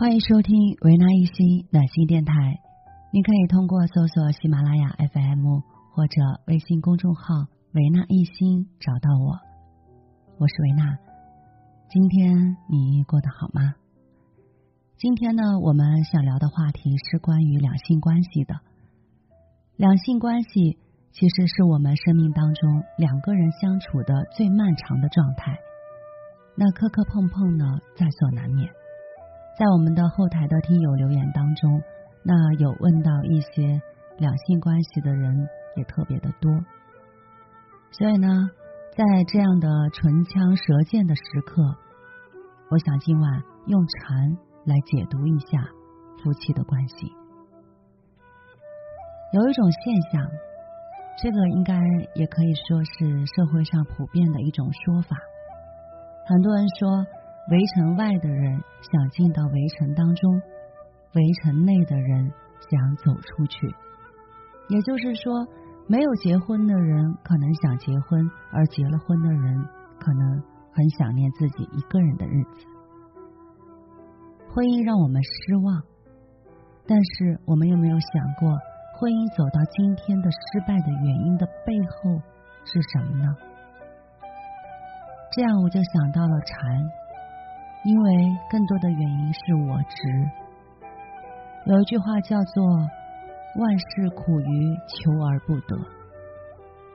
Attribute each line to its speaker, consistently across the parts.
Speaker 1: 欢迎收听维纳一心暖心电台。您可以通过搜索喜马拉雅 FM 或者微信公众号“维纳一心”找到我。我是维纳。今天你过得好吗？今天呢，我们想聊的话题是关于两性关系的。两性关系其实是我们生命当中两个人相处的最漫长的状态。那磕磕碰碰呢，在所难免。在我们的后台的听友留言当中，那有问到一些两性关系的人也特别的多。所以呢，在这样的唇枪舌剑的时刻，我想今晚用禅来解读一下夫妻的关系。有一种现象，这个应该也可以说是社会上普遍的一种说法。很多人说，围城外的人想进到围城当中，围城内的人想走出去。也就是说，没有结婚的人可能想结婚，而结了婚的人可能很想念自己一个人的日子。婚姻让我们失望，但是我们有没有想过，婚姻走到今天的失败的原因的背后是什么呢？这样我就想到了禅，因为更多的原因是我执。有一句话叫做“万事苦于求而不得”，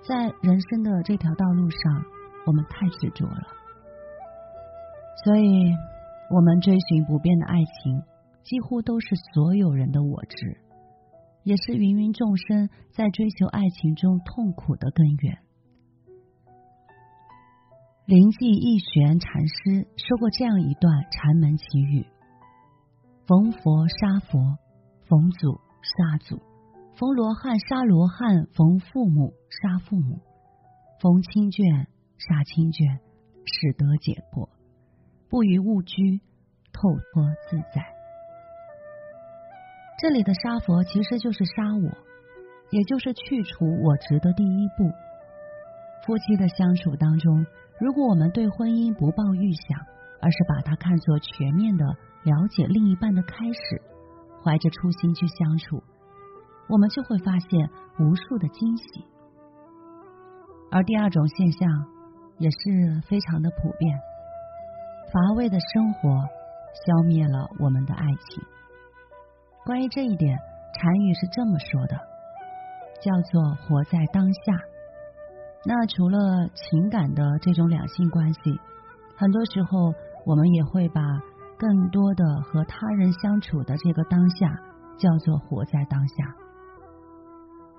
Speaker 1: 在人生的这条道路上，我们太执着了，所以我们追寻不变的爱情，几乎都是所有人的我执，也是芸芸众生在追求爱情中痛苦的根源。灵济义玄禅师说过这样一段禅门奇语：逢佛杀佛，逢祖杀祖，逢罗汉杀罗汉，逢父母杀父母，逢亲眷杀亲眷，使得解脱，不于物居，透脱自在。这里的杀佛其实就是杀我，也就是去除我执的第一步。夫妻的相处当中。如果我们对婚姻不抱预想，而是把它看作全面的了解另一半的开始，怀着初心去相处，我们就会发现无数的惊喜。而第二种现象也是非常的普遍，乏味的生活消灭了我们的爱情。关于这一点，禅语是这么说的，叫做活在当下。那除了情感的这种两性关系，很多时候我们也会把更多的和他人相处的这个当下叫做活在当下。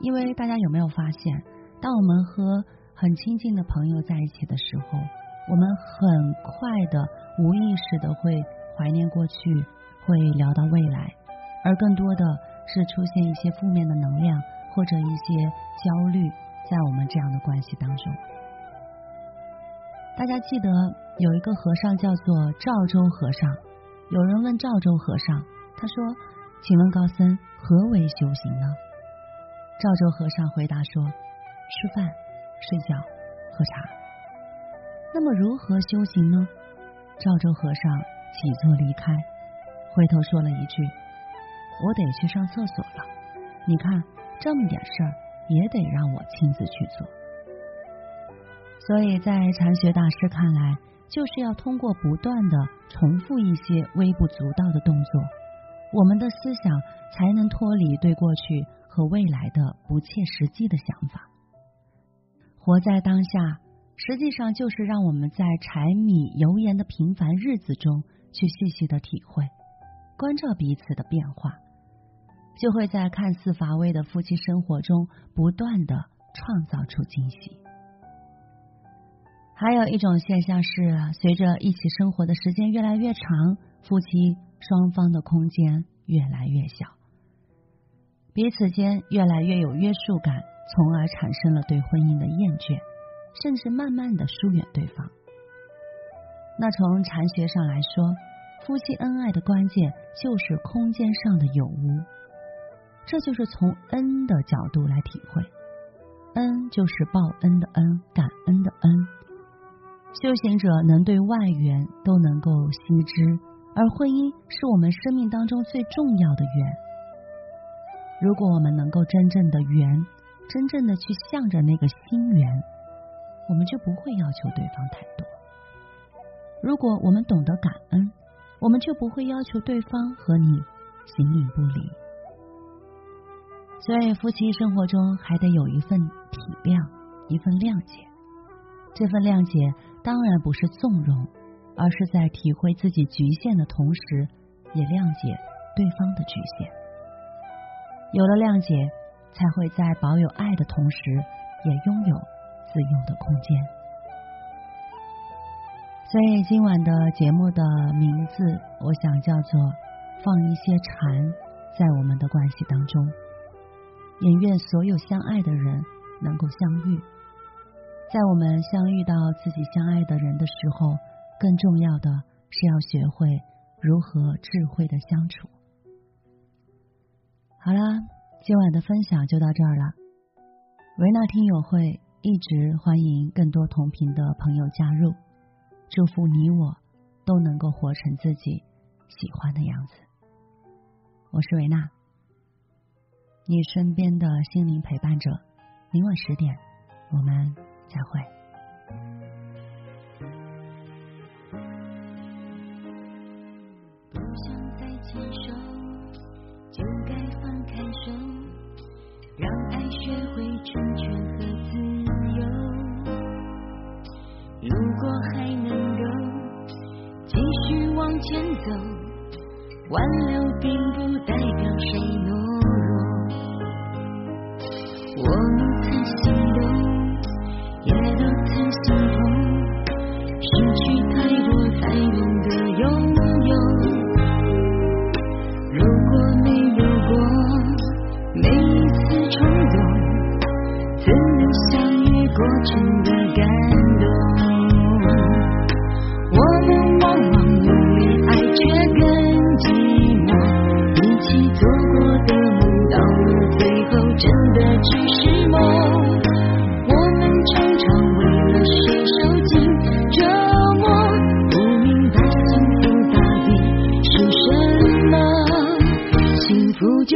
Speaker 1: 因为大家有没有发现，当我们和很亲近的朋友在一起的时候，我们很快的无意识的会怀念过去，会聊到未来，而更多的是出现一些负面的能量或者一些焦虑。在我们这样的关系当中，大家记得有一个和尚叫做赵州和尚。有人问赵州和尚，他说：“请问高僧，何为修行呢？”赵州和尚回答说：“吃饭、睡觉、喝茶。”那么如何修行呢？赵州和尚起坐离开，回头说了一句：“我得去上厕所了。”你看这么点事儿。也得让我亲自去做，所以在禅学大师看来，就是要通过不断的重复一些微不足道的动作，我们的思想才能脱离对过去和未来的不切实际的想法。活在当下，实际上就是让我们在柴米油盐的平凡日子中，去细细的体会、关照彼此的变化。就会在看似乏味的夫妻生活中不断的创造出惊喜。还有一种现象是，随着一起生活的时间越来越长，夫妻双方的空间越来越小，彼此间越来越有约束感，从而产生了对婚姻的厌倦，甚至慢慢的疏远对方。那从禅学上来说，夫妻恩爱的关键就是空间上的有无。这就是从恩的角度来体会，恩就是报恩的恩，感恩的恩。修行者能对外缘都能够悉知，而婚姻是我们生命当中最重要的缘。如果我们能够真正的缘，真正的去向着那个心缘，我们就不会要求对方太多。如果我们懂得感恩，我们就不会要求对方和你形影不离。所以，夫妻生活中还得有一份体谅，一份谅解。这份谅解当然不是纵容，而是在体会自己局限的同时，也谅解对方的局限。有了谅解，才会在保有爱的同时，也拥有自由的空间。所以今晚的节目的名字，我想叫做“放一些禅在我们的关系当中”。也愿所有相爱的人能够相遇。在我们相遇到自己相爱的人的时候，更重要的是要学会如何智慧的相处。好啦，今晚的分享就到这儿了。维纳听友会一直欢迎更多同频的朋友加入，祝福你我都能够活成自己喜欢的样子。我是维娜，你身边的心灵陪伴者。明晚十点，我们再会。
Speaker 2: 不想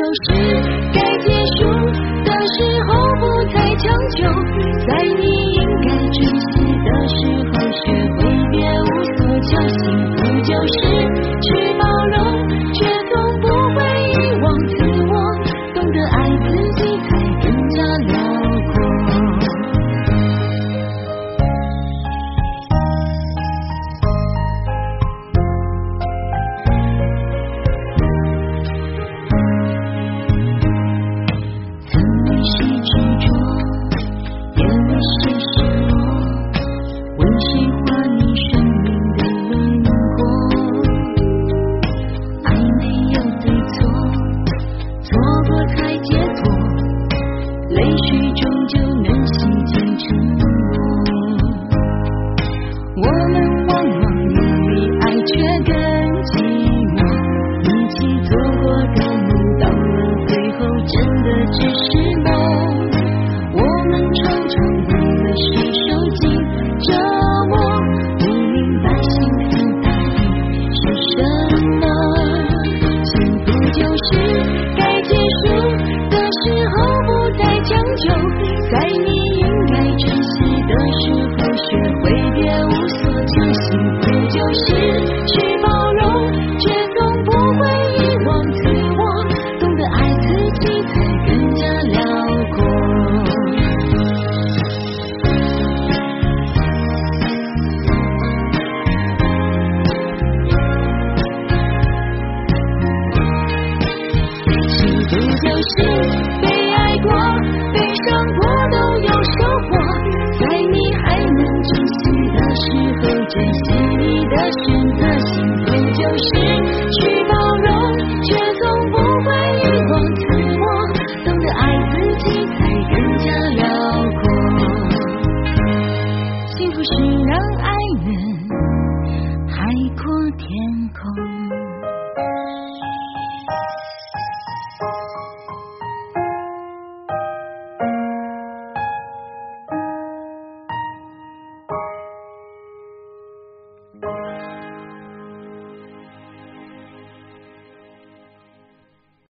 Speaker 2: 就是该继空。